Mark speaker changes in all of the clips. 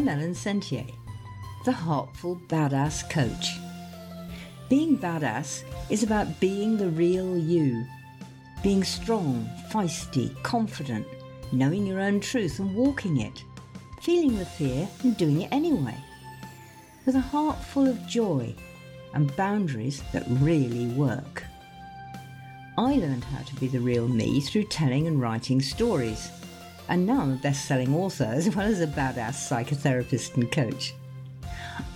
Speaker 1: I'm Elen Sentier, the Heartful Badass Coach. Being badass is about being the real you, being strong, feisty, confident, knowing your own truth and walking it, feeling the fear and doing it anyway, with a heart full of joy and boundaries that really work. I learned how to be the real me through telling and writing stories. And now I'm a best selling author as well as a badass psychotherapist and coach.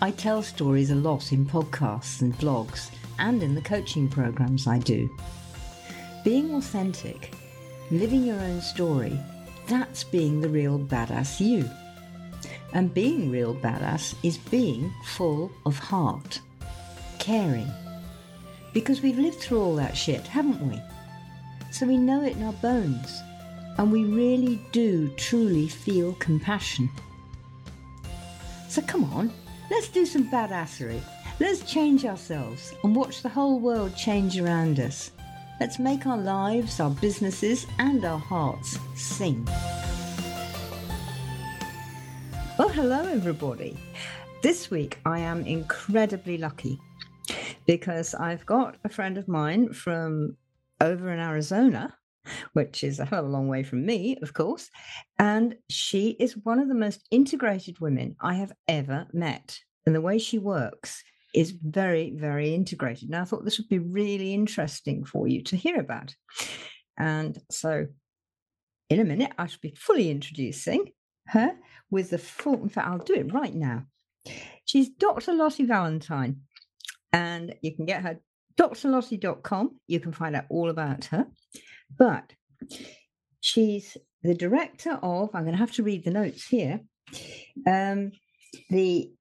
Speaker 1: I tell stories a lot in podcasts and blogs and in the coaching programs I do. Being authentic, living your own story, that's being the real badass you. And being real badass is being full of heart, caring, because we've lived through all that shit, haven't we? So we know it in our bones. And we really do truly feel compassion. So come on, let's do some badassery. Let's change ourselves and watch the whole world change around us. Let's make our lives, our businesses, and our hearts sing. Well, hello, everybody. This week I am incredibly lucky because I've got a friend of mine from over in Arizona, which is a hell of a long way from me, of course. And she is one of the most integrated women I have ever met. And the way she works is mm-hmm. very, very integrated. Now, I thought this would be really interesting for you to hear about. And so, in a minute, I shall be fully introducing her with the full, in fact, I'll do it right now. She's Dr. Lotte Valentin and you can get her drlotte.com. You can find out all about her. But she's the director of, I'm going to have to read the notes here. Um, the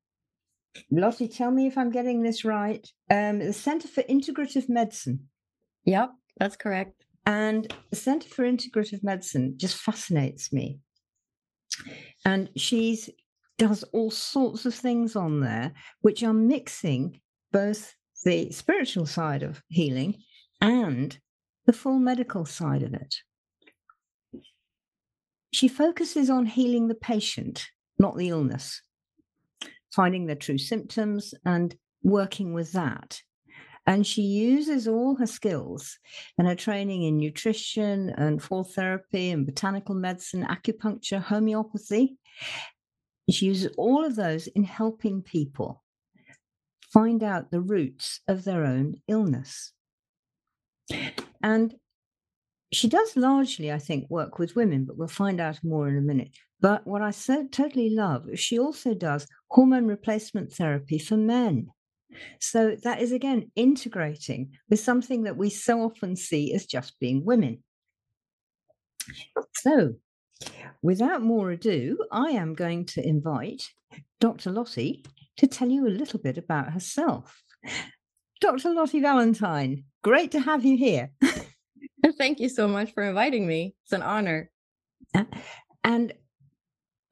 Speaker 1: Lotte, tell me if I'm getting this right. Um, the Center for Integrative Medicine.
Speaker 2: Yep, that's correct.
Speaker 1: And the Center for Integrative Medicine just fascinates me. And she's does all sorts of things on there which are mixing both the spiritual side of healing and the full medical side of it. She focuses on healing the patient, not the illness, finding the true symptoms and working with that. And she uses all her skills and her training in nutrition and full therapy and botanical medicine, acupuncture, homeopathy. She uses all of those in helping people find out the roots of their own illness. And she does largely, I think, work with women, but we'll find out more in a minute. But what I so totally love she also does hormone replacement therapy for men. So that is again integrating with something that we so often see as just being women. So, without more ado, I am going to invite Dr. Lotte to tell you a little bit about herself. Dr. Lotte Valentin, great to have you here.
Speaker 2: Thank you so much for inviting me. It's an honor.
Speaker 1: And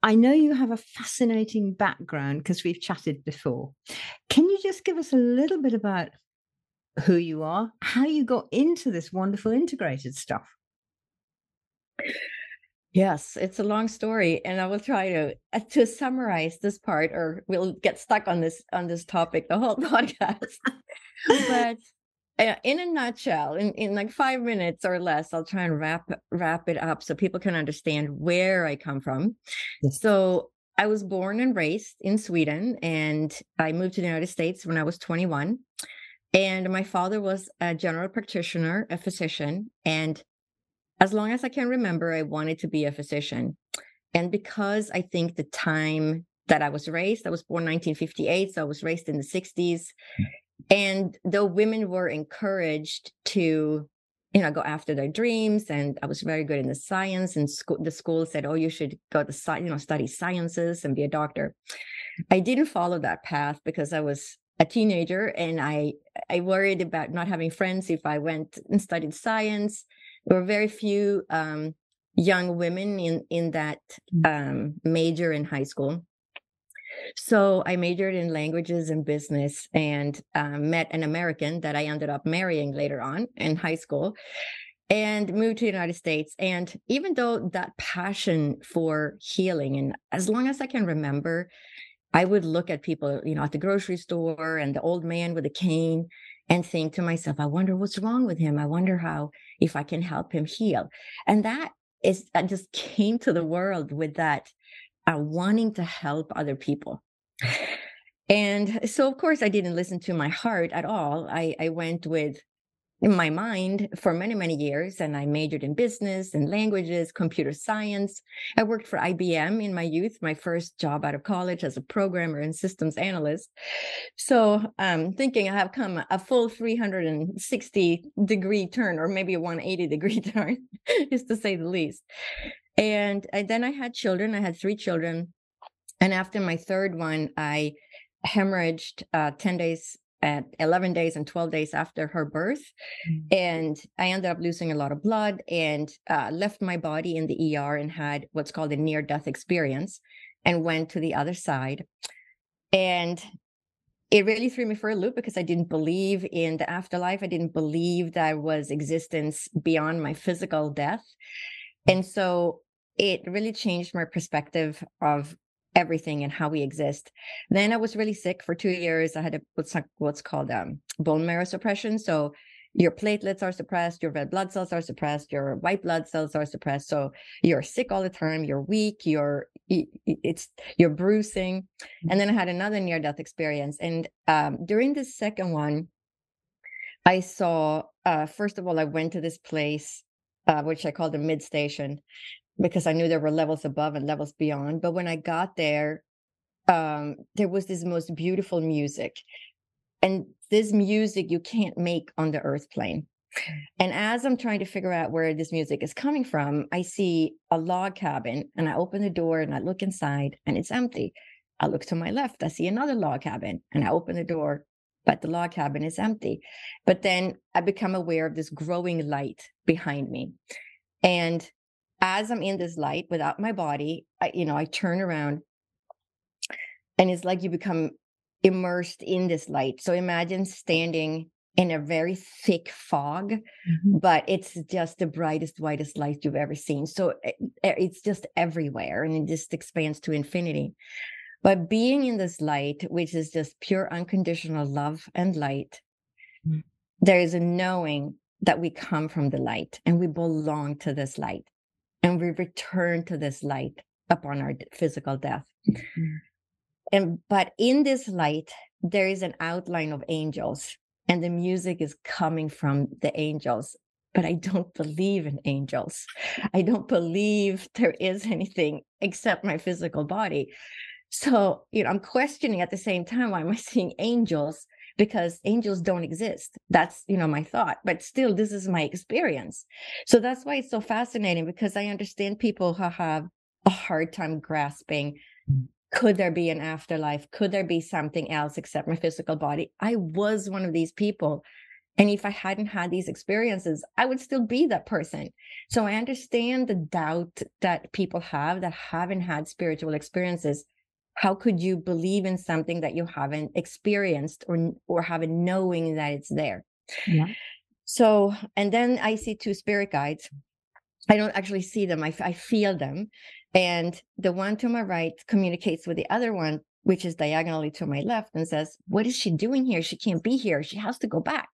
Speaker 1: I know you have a fascinating background because we've chatted before. Can you just give us a little bit about who you are, how you got into this wonderful integrated stuff?
Speaker 2: Yes, it's a long story, and I will try to uh, to summarize this part, or we'll get stuck on this on this topic the whole podcast. but uh, Uh, in a nutshell, in, in like five minutes or less, I'll try and wrap wrap it up so people can understand where I come from. Yes. So I was born and raised in Sweden, and I moved to the United States when I was 21. And my father was a general practitioner, a physician, and as long as I can remember, I wanted to be a physician. And because I think the time that I was raised, I was born 1958, so I was raised in the 60s. And though women were encouraged to, you know, go after their dreams, and I was very good in the science, and school, the school said, "Oh, you should go to, you know, study sciences and be a doctor." I didn't follow that path because I was a teenager, and I I worried about not having friends if I went and studied science there were very few um, young women in in that um, major in high school. So I majored in languages and business, and um, met an American that I ended up marrying later on in high school. and moved to the United States. And even though that passion for healing, and as long as I can remember, I would look at people, you know, at the grocery store and the old man with a cane and think to myself, I wonder what's wrong with him. I wonder how, if I can help him heal. And that is, I just came to the world with that uh, wanting to help other people. And so, of course, I didn't listen to my heart at all. I, I went with my mind for many, many years. And I majored in business and languages, computer science. I worked for IBM in my youth, my first job out of college as a programmer and systems analyst. So um, thinking I have come a full 360 degree turn, or maybe a 180 degree turn, is to say the least. And, and then I had children. I had three children. And after my third one, I hemorrhaged uh, 10 days at 11 days and 12 days after her birth. Mm-hmm. And I ended up losing a lot of blood and uh, left my body in the ER and had what's called a near death experience and went to the other side. And it really threw me for a loop because I didn't believe in the afterlife. I didn't believe there was existence beyond my physical death. And so it really changed my perspective of everything and how we exist. Then I was really sick for two years. I had a, what's what's called um, bone marrow suppression. So your platelets are suppressed, your red blood cells are suppressed, your white blood cells are suppressed. So you're sick all the time. You're weak. You're it's you're bruising. And then I had another near death experience. And um, during the second one, I saw uh, first of all I went to this place uh, which I call the mid station, because I knew there were levels above and levels beyond. But when I got there, um, there was this most beautiful music. And this music you can't make on the earth plane. And as I'm trying to figure out where this music is coming from, I see a log cabin and I open the door and I look inside and it's empty. I look to my left, I see another log cabin and I open the door, but the log cabin is empty. But then I become aware of this growing light behind me. And as I'm in this light without my body, I, you know, I turn around and it's like you become immersed in this light. So imagine standing in a very thick fog, mm-hmm. but it's just the brightest, whitest light you've ever seen. So it, it's just everywhere and it just expands to infinity. But being in this light, which is just pure unconditional love and light, mm-hmm. there is a knowing that we come from the light and we belong to this light and we return to this light upon our physical death. Mm-hmm. And but in this light, there is an outline of angels, and the music is coming from the angels. But I don't believe in angels. I don't believe there is anything except my physical body. So, you know, I'm questioning at the same time why am I seeing angels? Because angels don't exist. That's, you know, my thought, but still, this is my experience. So that's why it's so fascinating because I understand people who have a hard time grasping could there be an afterlife? Could there be something else except my physical body? I was one of these people. And if I hadn't had these experiences, I would still be that person. So I understand the doubt that people have that haven't had spiritual experiences how could you believe in something that you haven't experienced or or haven't knowing that it's there? Yeah. So and then i see two spirit guides. I don't actually see them i, I feel them and the one to my right communicates with the other one which is diagonally to my left and says what is she doing here? She can't be here. She has to go back.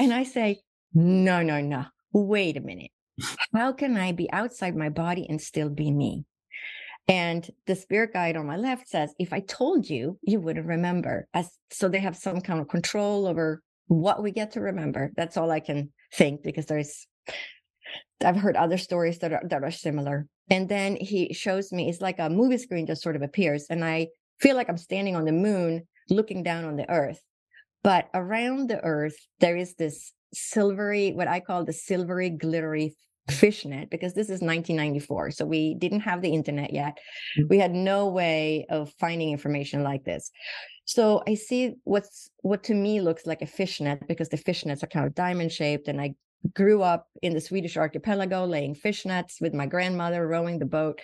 Speaker 2: And i say no no no. Wait a minute. How can i be outside my body and still be me and the spirit guide on my left says, if I told you, you wouldn't remember. As so they have some kind of control over what we get to remember. That's all I can think because there's I've heard other stories that are that are similar. And then he shows me it's like a movie screen just sort of appears. And I feel like I'm standing on the moon looking down on the earth. But around the earth, there is this silvery, what I call the silvery, glittery fishnet because this is 1994 so we didn't have the internet yet. Mm-hmm. we had no way of finding information like this. So i see what's what to me looks like a fishnet because the fishnets are kind of diamond shaped and i grew up in the swedish archipelago laying fishnets with my grandmother rowing the boat.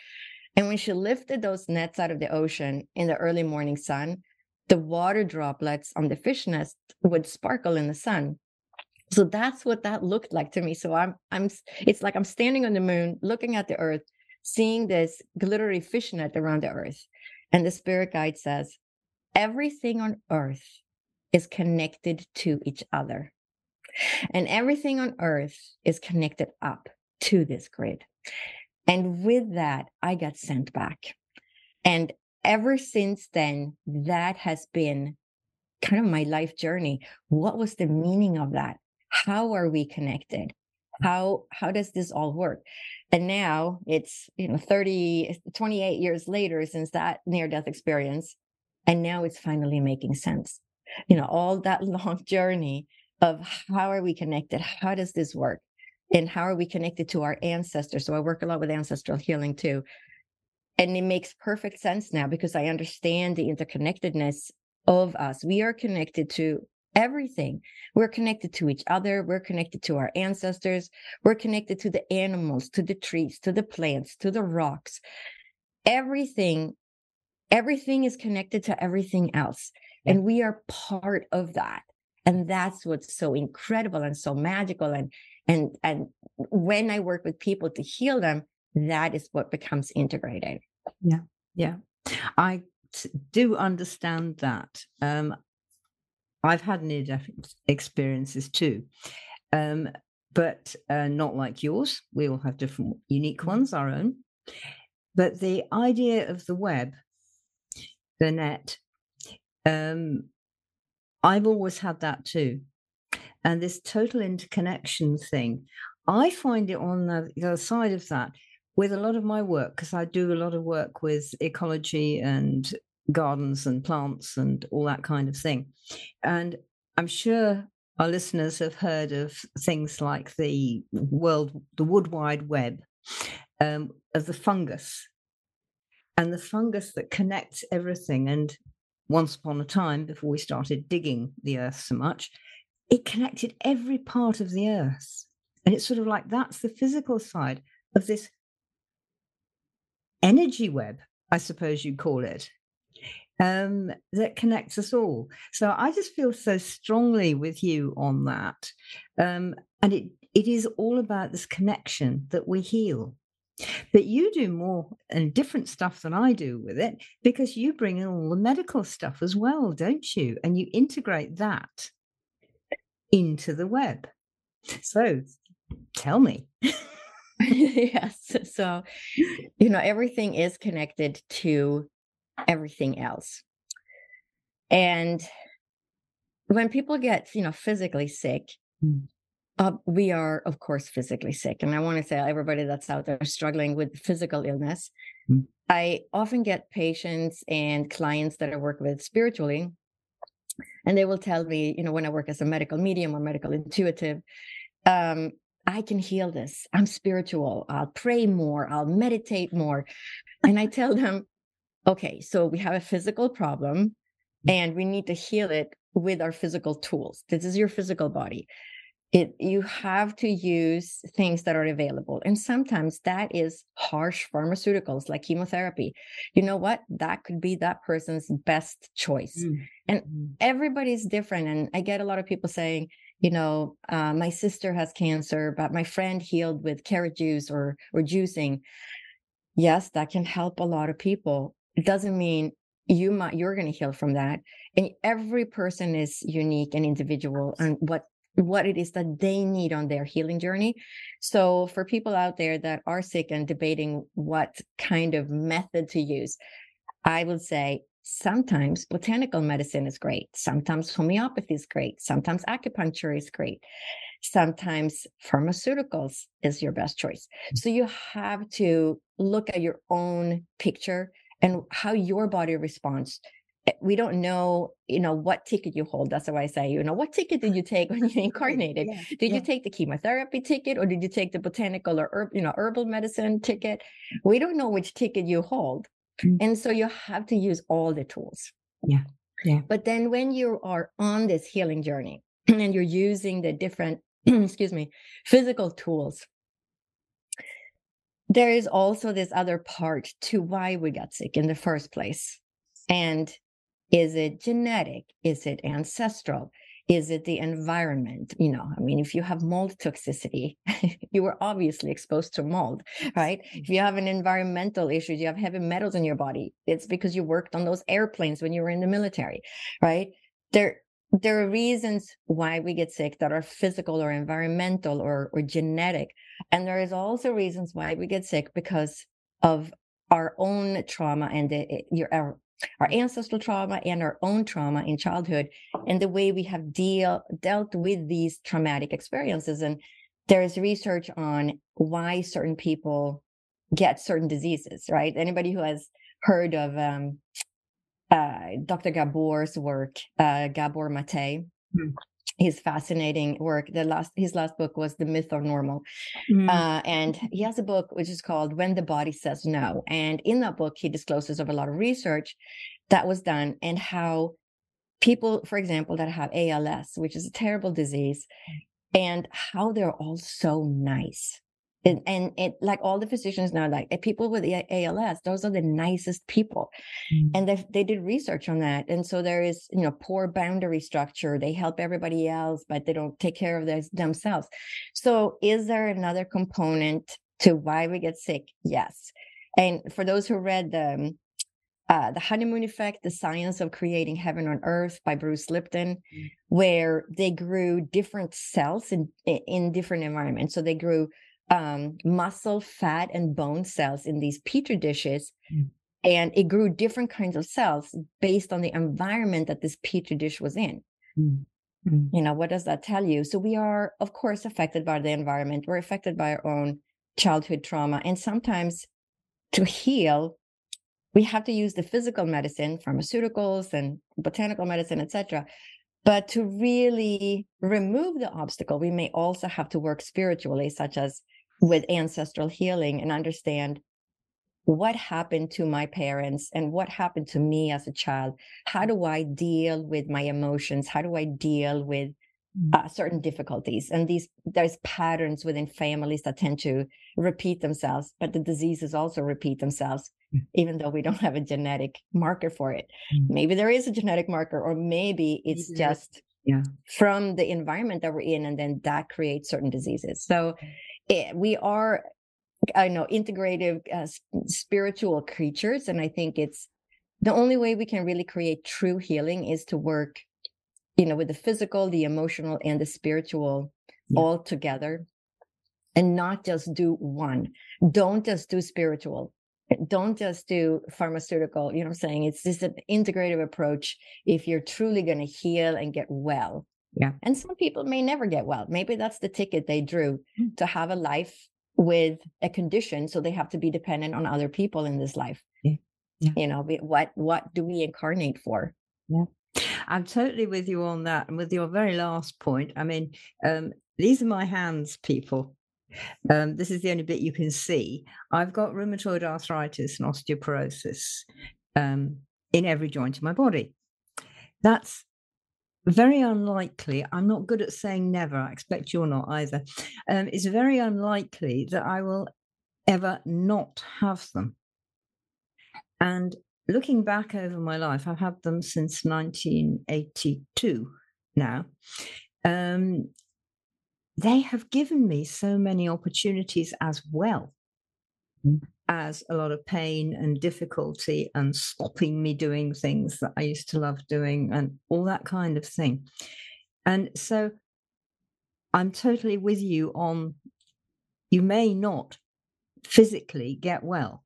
Speaker 2: And when she lifted those nets out of the ocean in the early morning sun the water droplets on the fishnets would sparkle in the sun So that's what that looked like to me. So I'm I'm it's like I'm standing on the moon looking at the earth, seeing this glittery fishnet around the earth. And the spirit guide says, everything on earth is connected to each other. And everything on earth is connected up to this grid. And with that, I got sent back. And ever since then, that has been kind of my life journey. What was the meaning of that? How are we connected? Mm. How how does this all work? And now it's, you know, 30 eh, 28 years later since that near death experience and now it's finally making sense. You know, all that long journey of how are we connected? How does this work? And how are we connected to our ancestors? So I work a lot with ancestral healing too. And it makes perfect sense now because I understand the interconnectedness of us. We are connected to everything. We're connected to each other. We're connected to our ancestors. We're connected to the animals, to the trees, to the plants, to the rocks. Everything, everything is connected to everything else. And we are part of that. And that's what's so incredible and so magical. And, and, and when I work with people to heal them, that is what becomes integrated.
Speaker 1: Yeah. Yeah. I do understand that. Um, I've had near death experiences too, um, but uh, not like yours. We all have different, unique mm-hmm. ones, our own. But the idea of the web, the net, um, I've always had that too. And this total interconnection thing, I find it on the, the other side of that with a lot of my work, because I do a lot of work with ecology and gardens and plants and all that kind of thing. And I'm sure our listeners have heard of things like the world, the wood wide web um, of the fungus and the fungus that connects everything. And once upon a time, before we started digging the earth so much, it connected every part of the earth. And it's sort of like that's the physical side of this energy web, I suppose you'd call it, um, that connects us all. So I just feel so strongly with you on that. Um, and it, it is all about this connection that we heal. But you do more and different stuff than I do with it because you bring in all the medical stuff as well, don't you? And you integrate that into the web. So tell me.
Speaker 2: yes. So, you know, everything is connected to everything else. And when people get, you know, physically sick, mm. uh, we are, of course, physically sick. And I want to say everybody that's out there struggling with physical illness, mm. I often get patients and clients that I work with spiritually, and they will tell me, you know, when I work as a medical medium or medical intuitive, um, I can heal this. I'm spiritual. I'll pray more. I'll meditate more. And I tell them, okay, so we have a physical problem mm. and we need to heal it with our physical tools. This is your physical body. It, you have to use things that are available. And sometimes that is harsh pharmaceuticals like chemotherapy. You know what? That could be that person's best choice. Mm. And mm. everybody's different. And I get a lot of people saying, you know, uh, my sister has cancer, but my friend healed with carrot juice or or juicing. Yes, that can help a lot of people doesn't mean you might you're going to heal from that and every person is unique and individual and what what it is that they need on their healing journey. So for people out there that are sick and debating what kind of method to use i would say sometimes botanical medicine is great sometimes homeopathy is great sometimes acupuncture is great sometimes pharmaceuticals is your best choice. Mm. So you have to look at your own picture and how your body responds eh, we don't know you know what ticket you hold that's why i say you know what ticket did you take when you incarnated yeah, did yeah. you take the chemotherapy ticket or did you take the botanical or herb, you know herbal medicine ticket we don't know which ticket you hold mm-hmm. and so you have to use all the tools
Speaker 1: yeah yeah
Speaker 2: but then when you are on this healing journey and you're using the different excuse me physical tools there is also this other part to why we got sick in the first place. And is it genetic? Is it ancestral? Is it the environment? You know, I mean, if you have mold toxicity, you were obviously exposed to mold, right? If you have an environmental issue, you have heavy metals in your body, it's because you worked on those airplanes when you were in the military, right? There, there are reasons why we get sick that are physical or environmental or, or genetic. And there is also reasons why we get sick because of our own trauma and the, your, our, our ancestral trauma and our own trauma in childhood and the way we have deal, dealt with these traumatic experiences. And there is research on why certain people get certain diseases, right? Anybody who has heard of um, uh, Dr. Gabor's work, uh, Gabor Mate. Mm. His fascinating work. The last his last book was The Myth of Normal, mm. uh, and he has a book which is called When the Body Says No. And in that book, he discloses of a lot of research that was done and how people, for example, that have ALS, which is a terrible disease, and how they're all so nice and, and it like all the physicians now like people with als those are the nicest people. Mm. and they, they did research on that. And so there is you know poor boundary structure. They help everybody else but they don't take care of their, themselves. So is there another component to why we get sick? Yes. And for those who read the uh, the honeymoon effect the science of creating heaven on earth by bruce lipton mm. where they grew different cells in in different environments. So they grew um, muscle, fat, and bone cells in these petri dishes. Mm. And it grew different kinds of cells based on the environment that this petri dish was in. Mm. Mm. You know, what does that tell you? So we are, of course, affected by the environment. We're affected by our own childhood trauma. And sometimes to heal, we have to use the physical medicine, pharmaceuticals and botanical medicine, etc. But to really remove the obstacle, we may also have to work spiritually, such as with ancestral healing and understand what happened to my parents and what happened to me as a child. How do I deal with my emotions? How do I deal with mm. uh, certain difficulties? And these there's patterns within families that tend to repeat themselves, but the diseases also repeat themselves, even though we don't have a genetic marker for it. Mm. Maybe there is a genetic marker, or maybe it's just yeah. from the environment that we're in, and then that creates certain diseases. So it, we are I know integrative uh, spiritual creatures, and I think it's the only way we can really create true healing is to work, you know, with the physical, the emotional, and the spiritual yeah. all together, and not just do one. Don't just do spiritual. Don't just do pharmaceutical. You know, I'm saying it's just an integrative approach. If you're truly going to heal and get well,
Speaker 1: yeah.
Speaker 2: And some people may never get well. Maybe that's the ticket they drew mm. to have a life with a condition. So they have to be dependent on other people in this life. Yeah. yeah. You know, what what do we incarnate for?
Speaker 1: Yeah. I'm totally with you on that. And with your very last point, I mean, um, these are my hands, people. Um, this is the only bit you can see. I've got rheumatoid arthritis and osteoporosis um, in every joint of my body. That's very unlikely. I'm not good at saying never. I expect you're not either. Um, it's very unlikely that I will ever not have them. And looking back over my life, I've had them since 1982 now. Um, they have given me so many opportunities as well. As a lot of pain and difficulty and stopping me doing things that I used to love doing and all that kind of thing. And so I'm totally with you on you may not physically get well,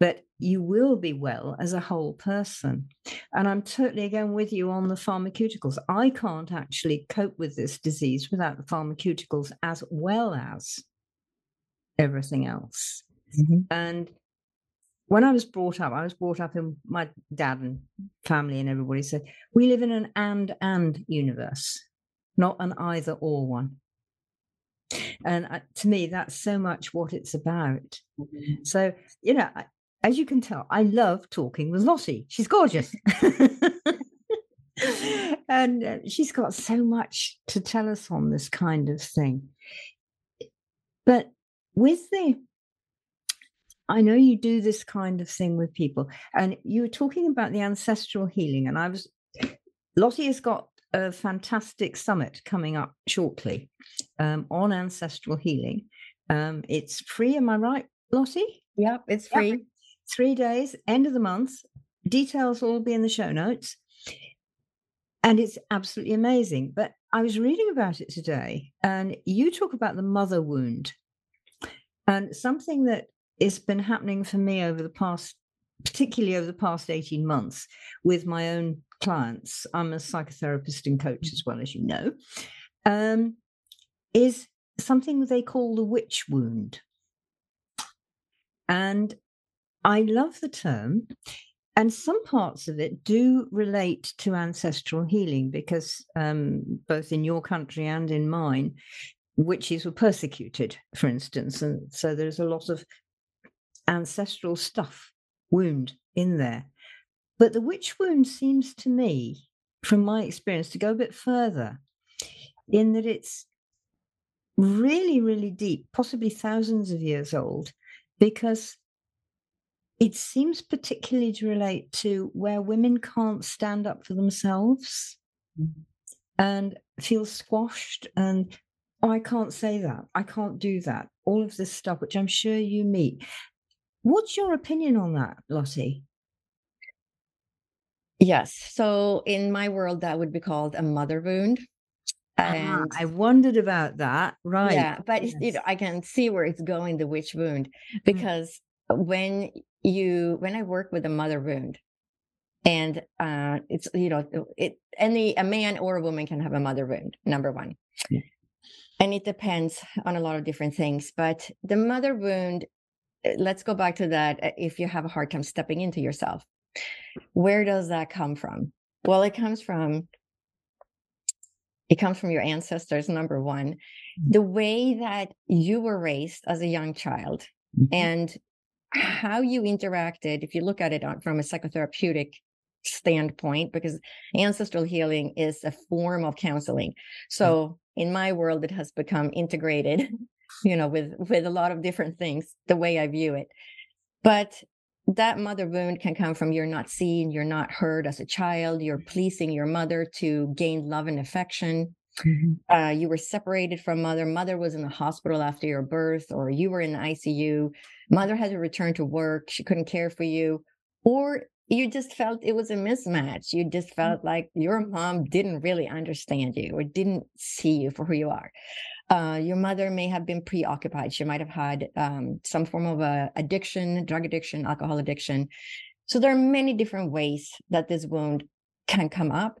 Speaker 1: but you will be well as a whole person. And I'm totally again with you on the pharmaceuticals. I can't actually cope with this disease without the pharmaceuticals as well as everything else. Mm-hmm. And when I was brought up, I was brought up in my dad and family and everybody said, we live in an and and universe, not an either or one. And uh, to me, that's so much what it's about. Mm-hmm. So, you know, as you can tell, I love talking with Lotte. She's gorgeous. and uh, she's got so much to tell us on this kind of thing. But with the I know you do this kind of thing with people, and you were talking about the ancestral healing, and I was Lotte has got a fantastic summit coming up shortly um, on ancestral healing. Um, it's free, am I right, Lotte?
Speaker 2: Yep, it's free. Yep.
Speaker 1: Three days, end of the month. Details will be in the show notes. And it's absolutely amazing. But I was reading about it today, and you talk about the mother wound. And something that has been happening for me over the past, particularly over the past 18 months, with my own clients. I'm a psychotherapist and coach as well, as you know. Um, is something they call the witch wound. And I love the term. And some parts of it do relate to ancestral healing because um, both in your country and in mine, witches were persecuted, for instance. And so there's a lot of ancestral stuff, wound in there. But the witch wound seems to me, from my experience, to go a bit further in that it's really, really deep, possibly thousands of years old, because it seems particularly to relate to where women can't stand up for themselves mm-hmm. and feel squashed and oh, I can't say that. I can't do that. All of this stuff, which I'm sure you meet. What's your opinion on that, Lotte?
Speaker 2: Yes. So in my world, that would be called a mother wound.
Speaker 1: Ah, and I wondered about that. Right.
Speaker 2: Yeah. But yes. you know, I can see where it's going, the witch wound, mm. because mm. when you, when I work with a mother wound, and uh, it's you know it any a man or a woman can have a mother wound number one mm. and it depends on a lot of different things but the mother wound let's go back to that eh, if you have a hard time stepping into yourself where does that come from? Well, it comes from it comes from your ancestors number one mm-hmm. the way that you were raised as a young child mm-hmm. and how you interacted if you look at it from a psychotherapeutic standpoint because ancestral healing is a form of counseling so in my world it has become integrated you know with with a lot of different things the way i view it but that mother wound can come from you're not seen, you're not heard as a child, you're pleasing your mother to gain love and affection. Mm-hmm. Uh, you were separated from mother. Mother was in the hospital after your birth, or you were in the ICU. Mother had to return to work. She couldn't care for you. Or you just felt it was a mismatch. You just mm. felt like your mom didn't really understand you or didn't see you for who you are. Uh, your mother may have been preoccupied. She might have had um, some form of a addiction, drug addiction, alcohol addiction. So there are many different ways that this wound can come up.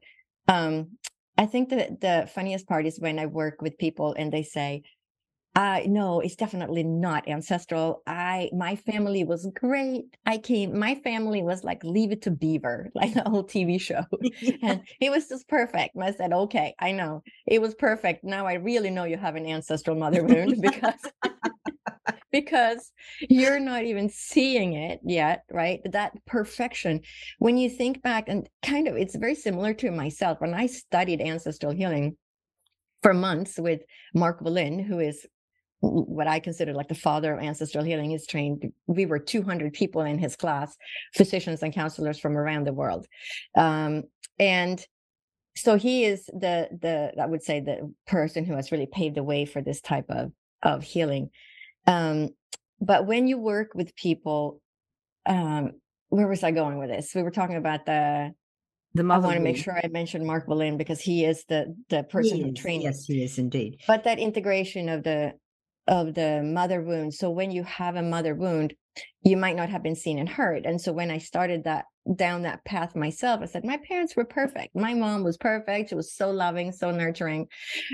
Speaker 2: Um, I think that the funniest part is when I work with people and they say, uh, no, it's definitely not ancestral. I, my family was great. I came, my family was like Leave It to Beaver, like the whole TV show. and it was just perfect. And I said, okay, I know it was perfect. Now I really know you have an ancestral mother wound because, because you're not even seeing it yet, right? That perfection. When you think back and kind of, it's very similar to myself. When I studied ancestral healing, for months with Mark Wolynn, who is what I consider like the father of ancestral healing is trained. We were 200 people in his class, physicians and counselors from around the world. Um, and so he is the, the, I would say the person who has really paved the way for this type of, of healing. Um, but when you work with people, um, where was I going with this? We were talking about the, the I want to make sure I mention Mark Wolynn because he is the the person who trained.
Speaker 1: Yes, he is indeed.
Speaker 2: But that integration of the of the mother wound. So when you have a mother wound, you might not have been seen and heard. And so when I started that down that path myself, I said, my parents were perfect. My mom was perfect. She was so loving, so nurturing.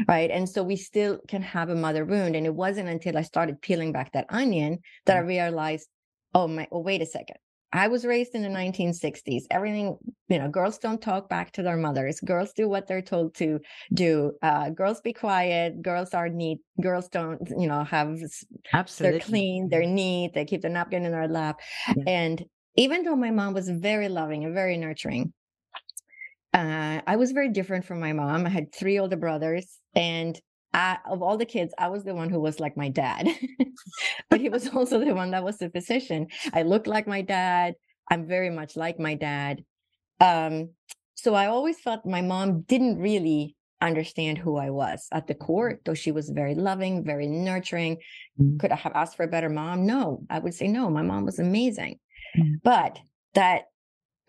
Speaker 2: Right. And so we still can have a mother wound. And it wasn't until I started peeling back that onion that I mm. realized, oh my, oh, wait a second. I was raised in the 1960s. Everything, you know, girls don't talk back to their mothers. Girls do what they're told to do. Uh, girls be quiet. Girls are neat. Girls don't, you know, have, Absolutely. they're clean, they're neat, they keep the napkin in their lap. Yeah. And even though my mom was very loving and very nurturing, uh, I was very different from my mom. I had three older brothers and I, of all the kids, I was the one who was like my dad, but he was also the one that was the physician. I looked like my dad. I'm very much like my dad. Um, so I always felt my mom didn't really understand who I was at the core, though she was very loving, very nurturing.
Speaker 1: Mm.
Speaker 2: Could I have asked for a better mom? No, I would say no. My mom was amazing.
Speaker 1: Mm.
Speaker 2: But that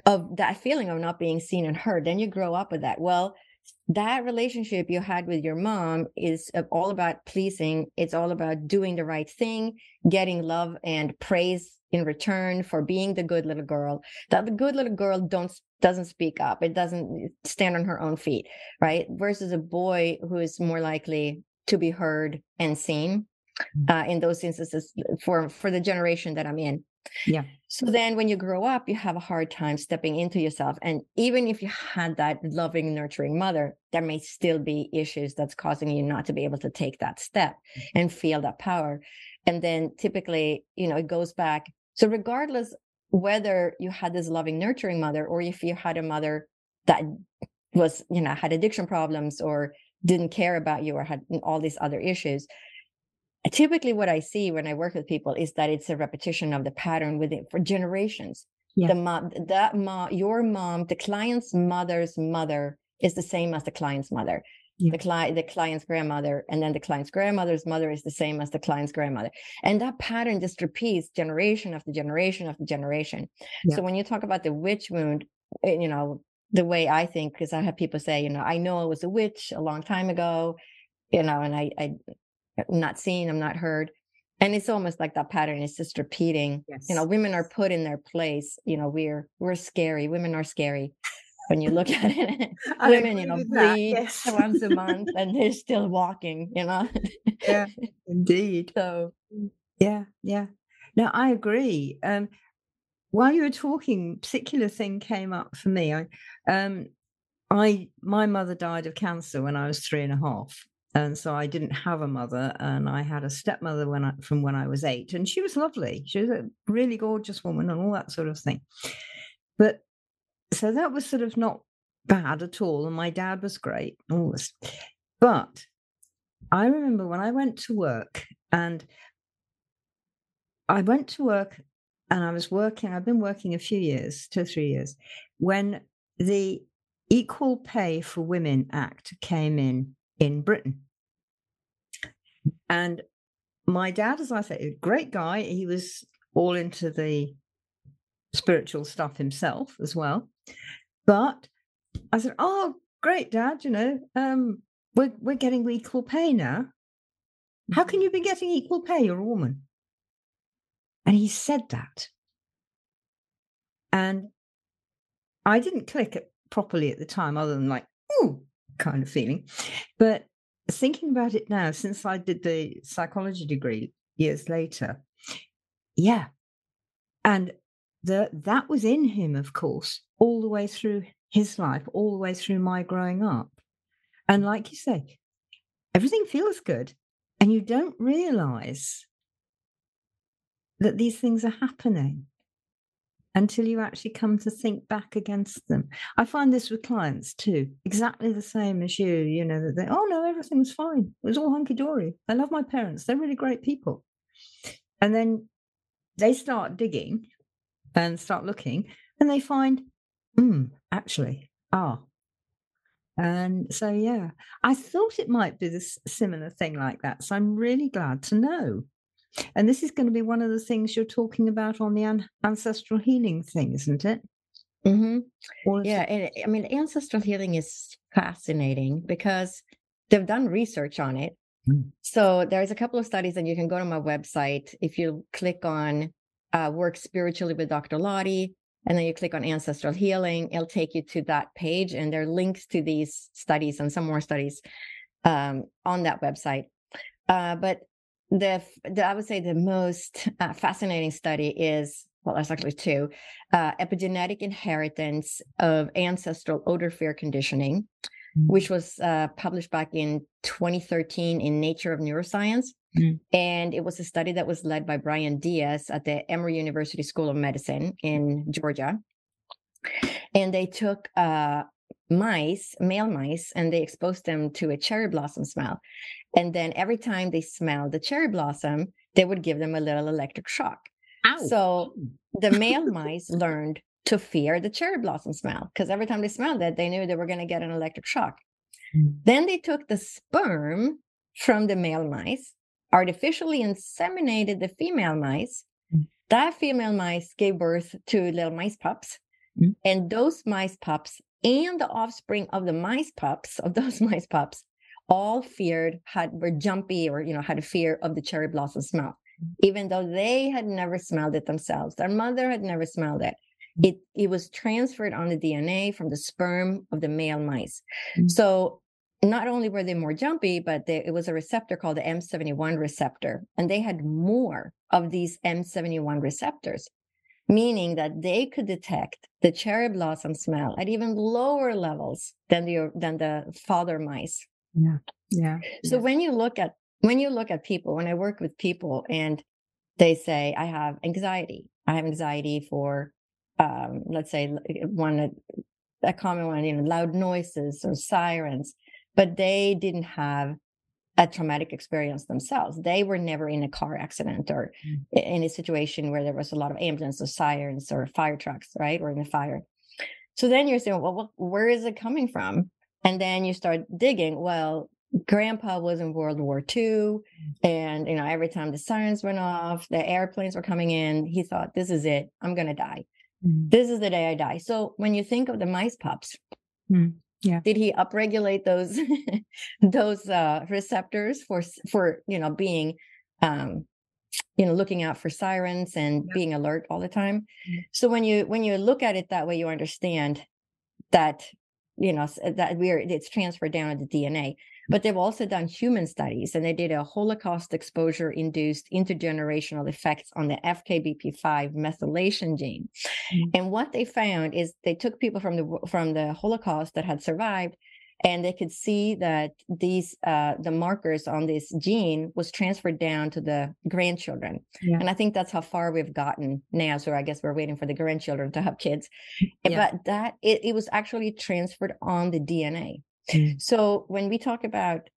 Speaker 2: of that feeling of not being seen and heard, then you grow up with that. Well, that relationship you had with your mom is uh, all about pleasing. It's all about doing the right thing, getting love and praise in return for being the good little girl. That the good little girl don't doesn't speak up. It doesn't stand on her own feet, right? Versus a boy who is more likely to be heard and seen.
Speaker 1: Mm.
Speaker 2: Uh, in those instances, for for the generation that I'm in,
Speaker 1: Yeah.
Speaker 2: so then when you grow up, you have a hard time stepping into yourself. And even if you had that loving, nurturing mother, there may still be issues that's causing you not to be able to take that step mm-hmm. and feel that power. And then typically, you know, it goes back. So regardless whether you had this loving, nurturing mother, or if you had a mother that was, you know, had addiction problems or didn't care about you or had all these other issues, typically what I see when I work with people is that it's a repetition of the pattern within for generations.
Speaker 1: Yeah.
Speaker 2: The mom, that mom, your mom, the client's mother's mother is the same as the client's mother.
Speaker 1: Yeah.
Speaker 2: The client, the client's grandmother, and then the client's grandmother's mother is the same as the client's grandmother, and that pattern just repeats generation after generation after generation.
Speaker 1: Yeah.
Speaker 2: So when you talk about the witch wound, eh, you know the way I think, because I have people say, you know, I know I was a witch a long time ago, you know, and I, I I'm not seen, I'm not heard. And it's almost like that pattern is just repeating.
Speaker 1: Yes.
Speaker 2: You know, women are put in their place. You know, we're we're scary. Women are scary. When you look at it, women, you know, bleed
Speaker 1: yes.
Speaker 2: once a month and they're still walking, you know.
Speaker 1: Yeah. Indeed.
Speaker 2: so
Speaker 1: Yeah, yeah. No, I agree. Um, while you were talking, particular thing came up for me. I, um, I, my mother died of cancer when I was three and a half, and so I didn't have a mother, and I had a stepmother when I from when I was eight, and she was lovely. She was a really gorgeous woman and all that sort of thing. But so that was sort of not bad at all, and my dad was great. All this, but I remember when I went to work and I went to work and I was working, I've been working a few years, two or three years, when the Equal Pay for Women Act came in in Britain. And my dad, as I say, a great guy. He was all into the spiritual stuff himself as well. But I said, Oh, great, Dad, you know, um, we're we're getting equal pay now. How can you be getting equal pay? You're a woman. And he said that. And I didn't click it properly at the time, other than like, ooh, kind of feeling. But thinking about it now, since I did the psychology degree years later, yeah. And the, that was in him, of course, all the way through his life, all the way through my growing up. And like you say, everything feels good. And you don't realize that these things are happening until you actually come to think back against them. I find this with clients too, exactly the same as you, you know, that they, oh no, everything was fine. It was all hunky dory. I love my parents. They're really great people. And then they start digging and start looking and they find, hmm, actually, ah. And so, yeah, I thought it might be this similar thing like that. So I'm really glad to know. And this is going to be one of the things you're talking about on the an- ancestral healing thing, isn't it? Mm-hmm. Is
Speaker 2: yeah,
Speaker 1: it-
Speaker 2: and I mean ancestral healing is fascinating because they've done research on it.
Speaker 1: Mm.
Speaker 2: So there's a couple of studies and you can go to my website if you click on uh, work spiritually with Dr. Lotte and then you click on ancestral healing, it'll take you to that page and there are links to these studies and some more studies um, on that website. Uh, but the, the I would say the most uh, fascinating study is well, there's actually two uh, epigenetic inheritance of ancestral odor fear conditioning,
Speaker 1: Mm.
Speaker 2: which was uh, published back in 2013 in Nature of Neuroscience.
Speaker 1: Mm.
Speaker 2: And it was a study that was led by Brian Dias at the Emory University School of Medicine in Georgia. And they took uh, mice, male mice, and they exposed them to a cherry blossom smell. And then every time they smelled the cherry blossom, they would give them a little electric shock.
Speaker 1: Ow.
Speaker 2: So the male mice learned to fear the cherry blossom smell because every time they smelled it, they knew they were going to get an electric shock. Mm. Then they took the sperm from the male mice, artificially inseminated the female mice. Mm. That female mice gave birth to little mice pups. Mm. And those mice pups and the offspring of the mice pups, of those mice pups, all feared, had were jumpy or you know, had a fear of the cherry blossom smell, even though they had never smelled it themselves. Their mother had never smelled it. It it was transferred on the DNA from the sperm of the male mice. Mm-hmm. So not only were they more jumpy, but they, it was a receptor called the M71 receptor, and they had more of these M71 receptors, meaning that they could detect the cherry blossom smell at even lower levels than the than the father mice.
Speaker 1: Yeah, yeah.
Speaker 2: So
Speaker 1: yeah.
Speaker 2: when you look at when you look at people, when I work with people, and they say, "I have anxiety. I have anxiety for um, let's say one a common one, you know, loud noises or sirens, but they didn't have a traumatic experience themselves. They were never in a car accident or mm. in a situation where there was a lot of ambulance or sirens or fire trucks, right? Or in a fire. So then you're saying, well, where is it coming from? And then you start digging. Well, grandpa was in World War II. Mm. And, you know, every time the sirens went off, the airplanes were coming in, he thought, this is it. I'm going to die. Mm. This is the day I die. So when you think of the mice pups,
Speaker 1: mm. Yeah,
Speaker 2: did he upregulate those those uh, receptors for for you know being um, you know looking out for sirens and yeah. being alert all the time? Mm. So when you when you look at it that way, you understand that you know that we're it's transferred down to the DNA. But they've also done human studies and they did a Holocaust exposure induced intergenerational effects on the FKBP5 methylation gene. Mm-hmm. And what they found is they took people from the from the Holocaust that had survived and they could see that these uh, the markers on this gene was transferred down to the grandchildren yeah. and i think that's how far we've gotten now so i guess we're waiting for the grandchildren to have kids yeah. but that it, it was actually transferred on the dna Mm. So when we talk about,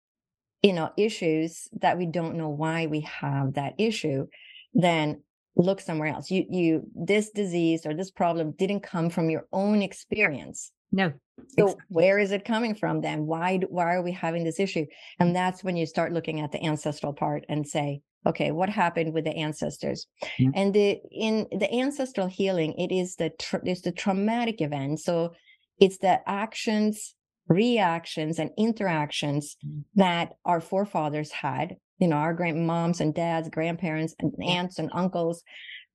Speaker 2: you know, issues that we don't know why we have that issue, then look somewhere else. You, you, this disease or this problem didn't come from your own experience.
Speaker 1: No.
Speaker 2: So exactly. where is it coming from then? Why, why are we having this issue? And that's when you start looking at the ancestral part and say, okay, what happened with the ancestors? Mm-hmm. And the, in the ancestral healing, it is the, tra- it's the traumatic event. So it's the actions reactions and interactions mm. that our forefathers had you know our grandmoms and dads grandparents and aunts and uncles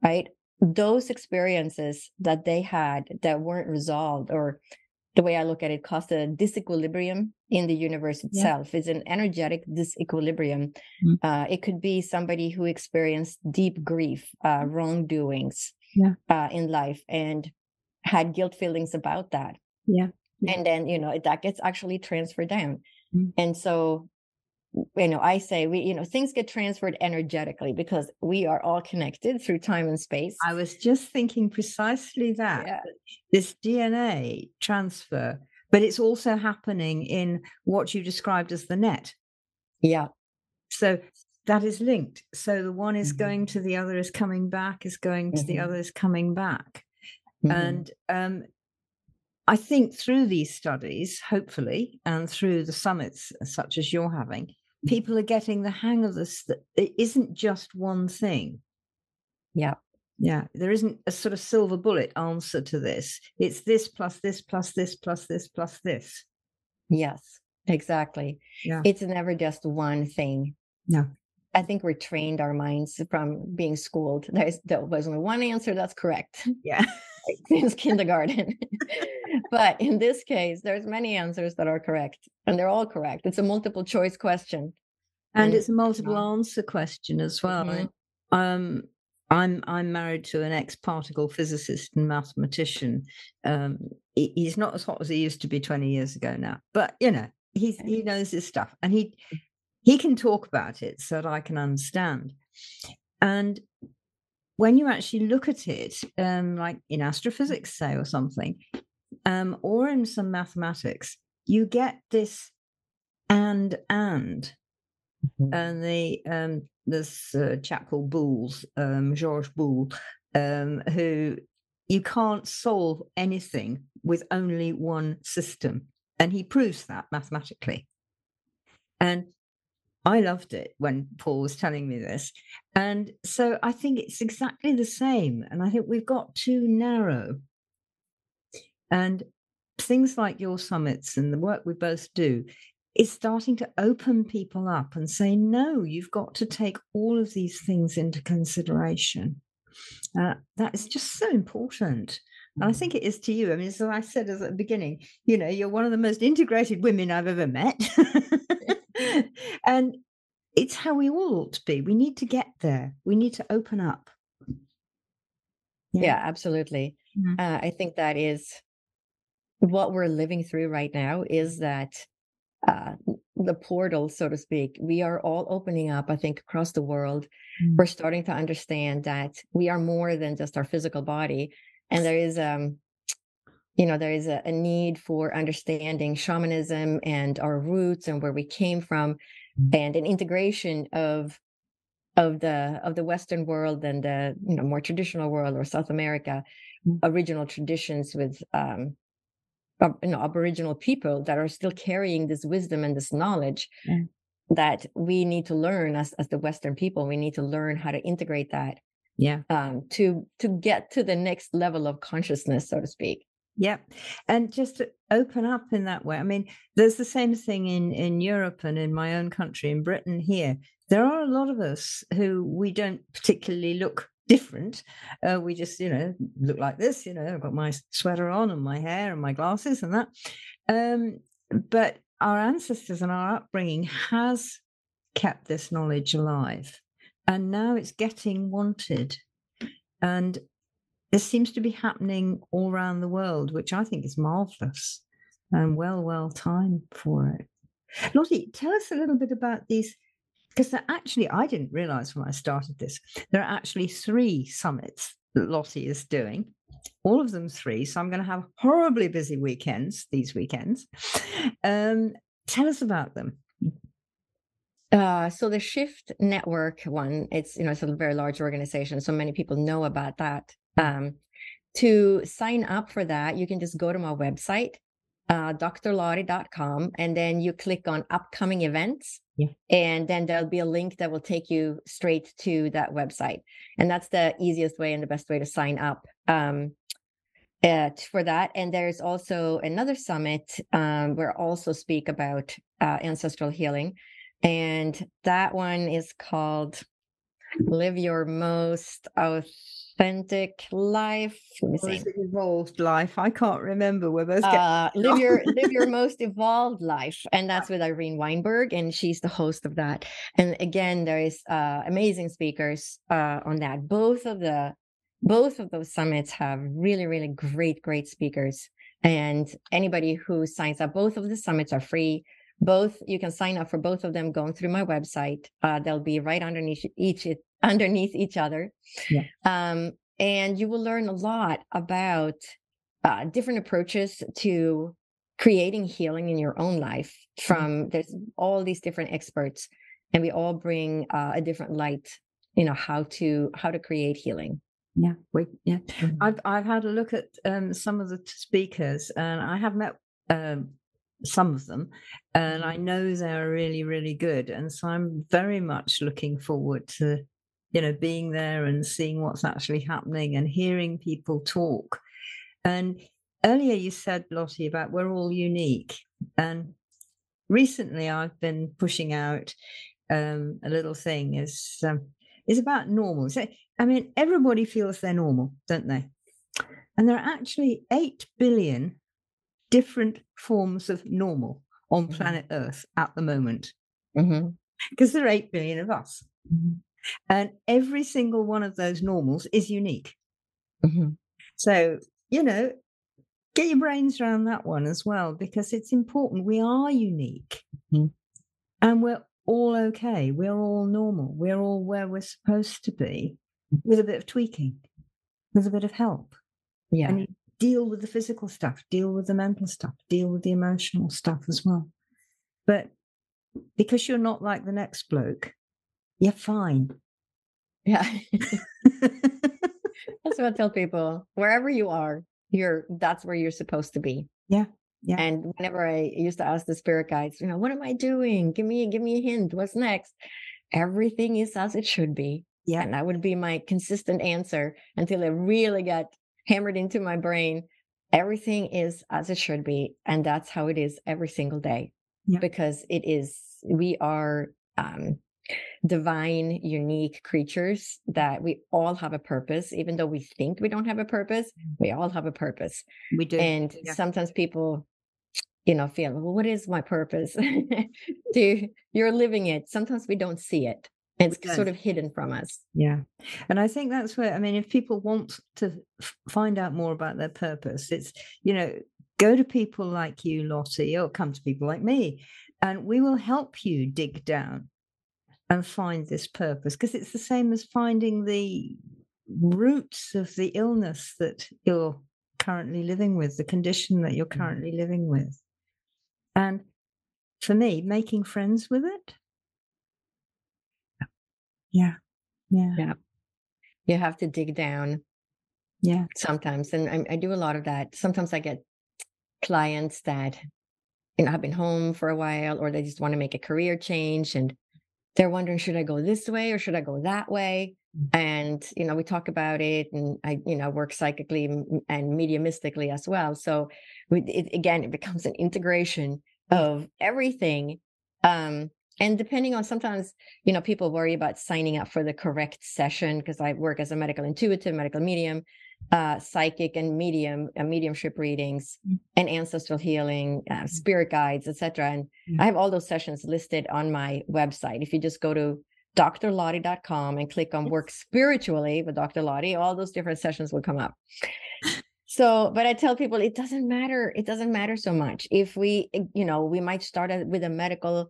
Speaker 2: right those experiences that they had that weren't resolved or the way i look at it caused a disequilibrium in the universe itself yeah. it's an energetic disequilibrium mm-hmm. uh, it could be somebody who experienced deep grief uh, wrongdoings
Speaker 1: yeah.
Speaker 2: uh, in life and had guilt feelings about that
Speaker 1: yeah
Speaker 2: and then you know that gets actually transferred down mm-hmm. and so you know i say we you know things get transferred energetically because we are all connected through time and space
Speaker 1: i was just thinking precisely that yeah. this dna transfer but it's also happening in what you described as the net
Speaker 2: yeah
Speaker 1: so that is linked so the one is mm-hmm. going to the other is coming back is going to mm-hmm. the other is coming back mm-hmm. and um I think through these studies, hopefully, and through the summits uh, such as you're having, people are getting the hang of this that it isn't just one thing.
Speaker 2: Yeah.
Speaker 1: Yeah. There isn't a sort of silver bullet answer to this. It's this plus this plus this plus this plus this.
Speaker 2: Yes, exactly.
Speaker 1: Yeah.
Speaker 2: It's never just one thing.
Speaker 1: No.
Speaker 2: I think we're trained our minds from being schooled. There's there was only one answer that's correct.
Speaker 1: Yeah.
Speaker 2: Since kindergarten. but in this case, there's many answers that are correct, and they're all correct. It's a multiple choice question.
Speaker 1: And it's a multiple answer question as well. Mm-hmm. Um, I'm I'm married to an ex-particle physicist and mathematician. Um, he, he's not as hot as he used to be 20 years ago now, but you know, he's he knows his stuff and he he can talk about it so that I can understand. And when you actually look at it, um, like in astrophysics, say, or something, um, or in some mathematics, you get this and and. Mm-hmm. And the um, this uh, chap called Booles, um, Georges Boole, um, who you can't solve anything with only one system. And he proves that mathematically. And I loved it when Paul was telling me this. And so I think it's exactly the same. And I think we've got too narrow. And things like your summits and the work we both do is starting to open people up and say, no, you've got to take all of these things into consideration. Uh, that is just so important. And I think it is to you. I mean, as I said at the beginning, you know, you're one of the most integrated women I've ever met. and it's how we all ought to be. We need to get there. We need to open up.
Speaker 2: Yeah, yeah absolutely. Mm-hmm. Uh, I think that is what we're living through right now is that uh, the portal, so to speak. We are all opening up, I think, across the world. Mm-hmm. We're starting to understand that we are more than just our physical body. And there is, um, you know, there is a, a need for understanding shamanism and our roots and where we came from mm-hmm. and an integration of of the of the western world and the you know more traditional world or south america mm-hmm. original traditions with um you know aboriginal people that are still carrying this wisdom and this knowledge yeah. that we need to learn as as the western people we need to learn how to integrate that
Speaker 1: yeah.
Speaker 2: um to to get to the next level of consciousness so to speak.
Speaker 1: Yeah and just to open up in that way i mean there's the same thing in in europe and in my own country in britain here. There are a lot of us who we don't particularly look different. Uh, we just, you know, look like this. You know, I've got my sweater on and my hair and my glasses and that. Um, but our ancestors and our upbringing has kept this knowledge alive, and now it's getting wanted. And this seems to be happening all around the world, which I think is marvelous and well, well timed for it. Lotte, tell us a little bit about these because actually, I didn't realize when I started this, there are actually three summits that Lotte is doing, all of them three. So I'm going to have horribly busy weekends these weekends. Um, tell us about them.
Speaker 2: Uh, so the Shift Network one, it's you know it's a very large organization, so many people know about that. Um, to sign up for that, you can just go to my website, uh, drlotte.com, and then you click on upcoming events.
Speaker 1: Yeah.
Speaker 2: And then there'll be a link that will take you straight to that website. And that's the easiest way and the best way to sign up um, uh, for that. And there's also another summit um, where I also speak about uh, ancestral healing. And that one is called Live Your Most authentic life.
Speaker 1: Let me see. evolved life. I can't remember. We're both
Speaker 2: uh, live your live your most evolved life, and that's with Irene Weinberg, and she's the host of that. And again, there is uh, amazing speakers uh, on that. Both of the both of those summits have really, really great, great speakers. And anybody who signs up, both of the summits are free both you can sign up for both of them going through my website uh, they'll be right underneath each underneath each other.
Speaker 1: Yeah.
Speaker 2: Um, and you will learn a lot about uh, different approaches to creating healing in your own life mm-hmm. from mm-hmm. there's all these different experts and we all bring uh, a different light you know how to how to create healing
Speaker 1: yeah we yeah mm-hmm. i've i've had a look at um, some of the speakers and i have met um, some of them and i mm-hmm. know they're really really good and so i'm very much looking forward to you know, being there and seeing what's actually happening and hearing people talk. And earlier you said, Lotte, about we're all unique. And recently I've been pushing out um, a little thing is um, is about normal. So, I mean, everybody feels they're normal, don't they? And there are actually 8 billion different forms of normal on mm-hmm. planet Earth at the moment. Because mm-hmm. there are 8 billion of us. Mm-hmm. And every single one of those normals is unique. Mm-hmm. So, you know, get your brains around that one as well, because it's important. We are unique mm-hmm. and we're all okay. We're all normal. We're all where we're supposed to be with a bit of tweaking, with a bit of help.
Speaker 2: Yeah.
Speaker 1: And deal with the physical stuff, deal with the mental stuff, deal with the emotional stuff as well. But because you're not like the next bloke, you're fine.
Speaker 2: Yeah. that's what I tell people. Wherever you are, you're that's where you're supposed to be.
Speaker 1: Yeah. Yeah.
Speaker 2: And whenever I used to ask the spirit guides, you know, what am I doing? Give me give me a hint. What's next? Everything is as it should be.
Speaker 1: Yeah.
Speaker 2: And that would be my consistent answer until it really got hammered into my brain. Everything is as it should be. And that's how it is every single day.
Speaker 1: Yeah.
Speaker 2: Because it is, we are um, divine, unique creatures that we all have a purpose, even though we think we don't have a purpose, we all have a purpose.
Speaker 1: We do.
Speaker 2: And
Speaker 1: Yeah.
Speaker 2: sometimes people, you know, feel, well, what is my purpose? Do you're living it. Sometimes we don't see it. It's sort of hidden from us.
Speaker 1: Yeah. And I think that's where, I mean, if people want to find out more about their purpose, it's, you know, go to people like you, Lotte, or come to people like me, and we will help you dig down and find this purpose because it's the same as finding the roots of the illness that you're currently living with, the condition that you're mm. currently living with. And for me, making friends with it. Yeah. Yeah.
Speaker 2: Yeah. You have to dig down
Speaker 1: Yeah.
Speaker 2: sometimes. And I, I do a lot of that. Sometimes I get clients that, you know, have been home for a while or they just want to make a career change and they're wondering, should I go this way or should I go that way? And, you know, we talk about it and I, you know, work psychically and mediumistically as well. So we, it, again, it becomes an integration of everything. Um, and depending on sometimes, you know, people worry about signing up for the correct session because I work as a medical intuitive, medical medium, uh, psychic and medium, uh, mediumship readings
Speaker 1: Mm.
Speaker 2: and ancestral healing, uh, spirit guides, etc. And
Speaker 1: Yeah.
Speaker 2: I have all those sessions listed on my website. If you just go to drlotte.com and click on work spiritually with Dr. Lotte, all those different sessions will come up. So, but I tell people it doesn't matter. It doesn't matter so much. If we, eh, you know, we might start with a medical mm,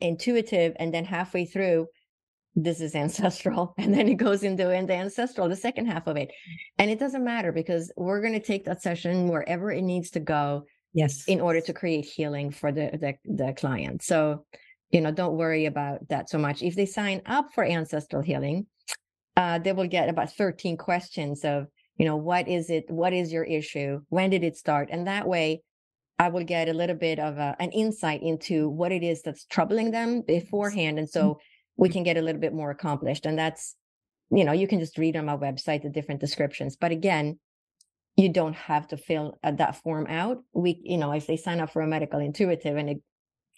Speaker 2: intuitive and then halfway through, this is ancestral. And then it goes into and the ancestral, the second half of it. And it doesn't matter because we're going to take that session wherever it needs to go
Speaker 1: Yes.
Speaker 2: in order to create healing for the, the the client. So, you know, don't worry about that so much. If they sign up for ancestral healing, uh, they will get about 13 questions of, you know, what is it? What is your issue? When did it start? And that way, I will get a little bit of a, an insight into what it is that's troubling them beforehand, and so we can get a little bit more accomplished. And that's, you know, you can just read on my website the different descriptions. But again, you don't have to fill uh, that form out. We, you know, if they sign up for a medical intuitive and it,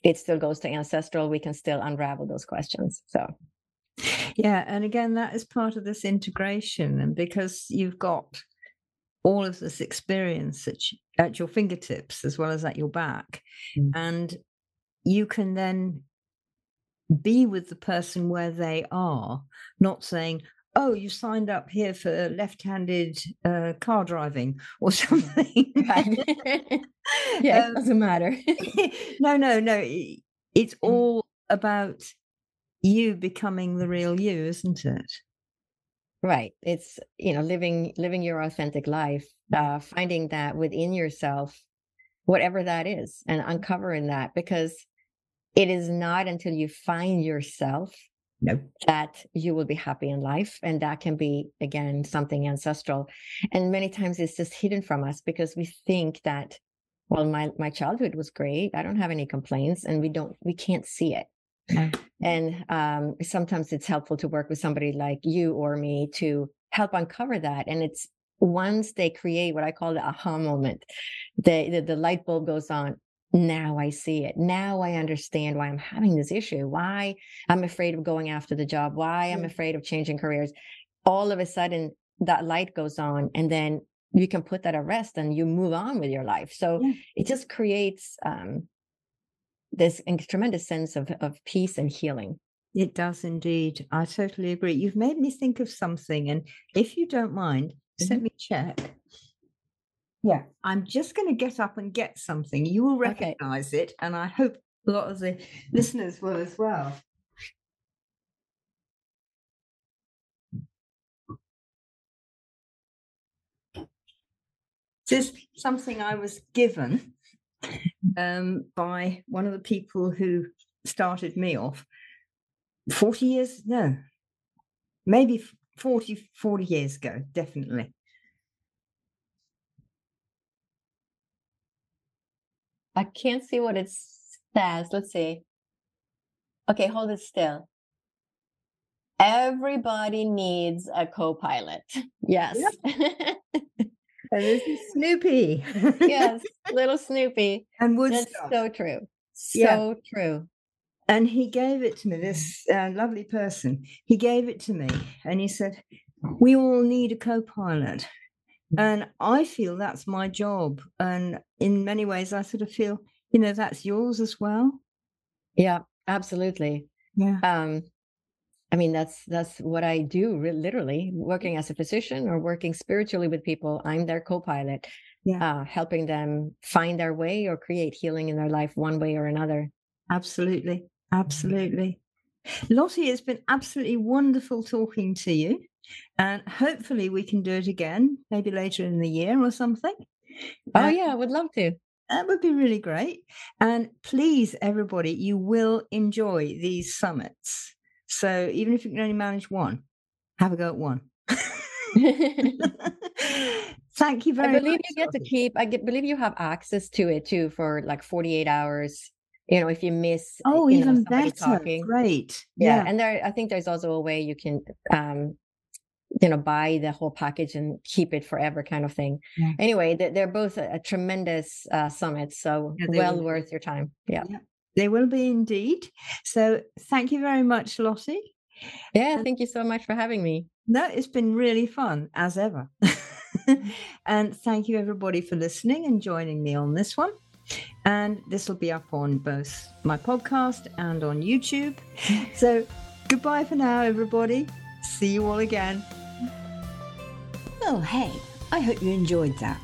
Speaker 2: it still goes to ancestral, we can still unravel those questions. So,
Speaker 1: Yeah, and again, that is part of this integration, and because you've got all of this experience that at your fingertips as well as at your back,
Speaker 2: Mm.
Speaker 1: and you can then be with the person where they are, not saying, "Oh, you signed up here for left-handed uh, car driving" or something.
Speaker 2: yeah, it
Speaker 1: Um,
Speaker 2: doesn't matter.
Speaker 1: no, no, no. It's
Speaker 2: Mm.
Speaker 1: all about you becoming the real you, isn't it?
Speaker 2: Right. It's, you know, living, living your authentic life, uh, finding that within yourself, whatever that is, and uncovering that because it is not until you find yourself
Speaker 1: No.
Speaker 2: that you will be happy in life. And that can be, again, something ancestral. And many times it's just hidden from us because we think that, well, my, my childhood was great. I don't have any complaints and we don't, we can't see it. And um, sometimes it's helpful to work with somebody like you or me to help uncover that. And it's once they create what I call the aha moment, the, the, the light bulb goes on. Now I see it. Now I understand why I'm having this issue, why I'm afraid of going after the job, why I'm afraid of changing careers. All of a sudden, that light goes on, and then you can put that at rest and you move on with your life. So
Speaker 1: Yeah.
Speaker 2: it just creates um, this in- tremendous sense of, of peace and healing.
Speaker 1: It does indeed. I totally agree. You've made me think of something, and if you don't mind, just let me check. Yeah, I'm just going to get up and get something. You will
Speaker 2: Okay.
Speaker 1: recognize it, and I hope a lot of the listeners will as well. This is something I was given um, by one of the people who started me off 40 years no maybe f- 40, 40 years ago, definitely.
Speaker 2: I can't see what it says. Let's see. Okay, hold it still. Everybody needs a co-pilot. Yes.
Speaker 1: Yep. and this is Snoopy.
Speaker 2: yes, little Snoopy.
Speaker 1: And
Speaker 2: That's so true. So
Speaker 1: Yeah.
Speaker 2: true.
Speaker 1: and he gave it to me this uh, lovely person he gave it to me and he said we all need a co-pilot and i feel that's my job and in many ways i sort of feel you know that's yours as well
Speaker 2: Yeah, absolutely.
Speaker 1: yeah
Speaker 2: Um, I mean, that's that's what I do. Re- literally, working as a physician or working spiritually with people, I'm their co-pilot,
Speaker 1: Yeah.
Speaker 2: uh, helping them find their way or create healing in their life one way or another.
Speaker 1: absolutely absolutely lotte it's been absolutely wonderful talking to you and hopefully we can do it again maybe later in the year or something
Speaker 2: Oh
Speaker 1: Uh,
Speaker 2: yeah, I would love to.
Speaker 1: That would be really great. And please, everybody, you will enjoy these summits. So even if you can only manage one, have a go at one. Thank you very.
Speaker 2: I believe
Speaker 1: much.
Speaker 2: you get to keep. I get, believe you have access to it too for like 48 hours. You know, if you miss.
Speaker 1: Oh,
Speaker 2: you
Speaker 1: even
Speaker 2: somebody
Speaker 1: better.
Speaker 2: talking.
Speaker 1: Great.
Speaker 2: yeah
Speaker 1: Yeah.
Speaker 2: and there i think there's also a way you can um you know buy the whole package and keep it forever kind of thing
Speaker 1: Yeah.
Speaker 2: anyway they- they're both a, a tremendous uh summit so
Speaker 1: Yeah,
Speaker 2: well worth your time yeah
Speaker 1: They will be indeed. So thank you very much, Lotte.
Speaker 2: yeah
Speaker 1: And-
Speaker 2: thank you so much for having me
Speaker 1: No, it's been really fun as ever. and thank you everybody for listening and joining me on this one. And this will be up on both my podcast and on YouTube. So goodbye for now, everybody. See you all again. Well, hey, I hope you enjoyed that.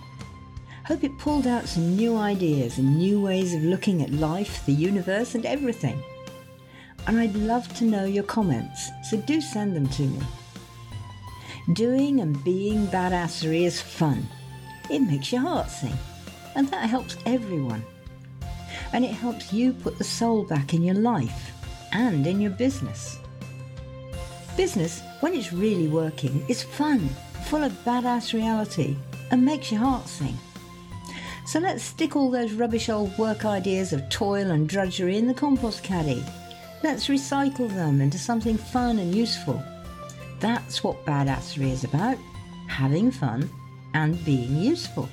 Speaker 1: Hope it pulled out some new ideas and new ways of looking at life, the universe, and everything. And I'd love to know your comments, so do send them to me. Doing and being badassery is fun. It makes your heart sing, and that helps everyone. And it helps you put the soul back in your life and in your business. Business, when it's really working, is fun, full of badass reality, and makes your heart sing. So let's stick all those rubbish old work ideas of toil and drudgery in the compost caddy. Let's recycle them into something fun and useful. That's what badassery is about having fun and being useful.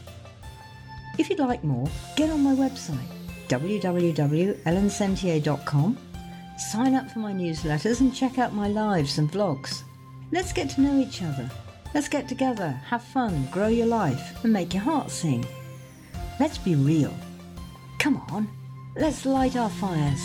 Speaker 1: If you'd like more, get on my website www.elensentier.com, sign up for my newsletters, and check out my lives and vlogs. Let's get to know each other. Let's get together, have fun, grow your life, and make your heart sing. Let's be real. Come on, let's light our fires.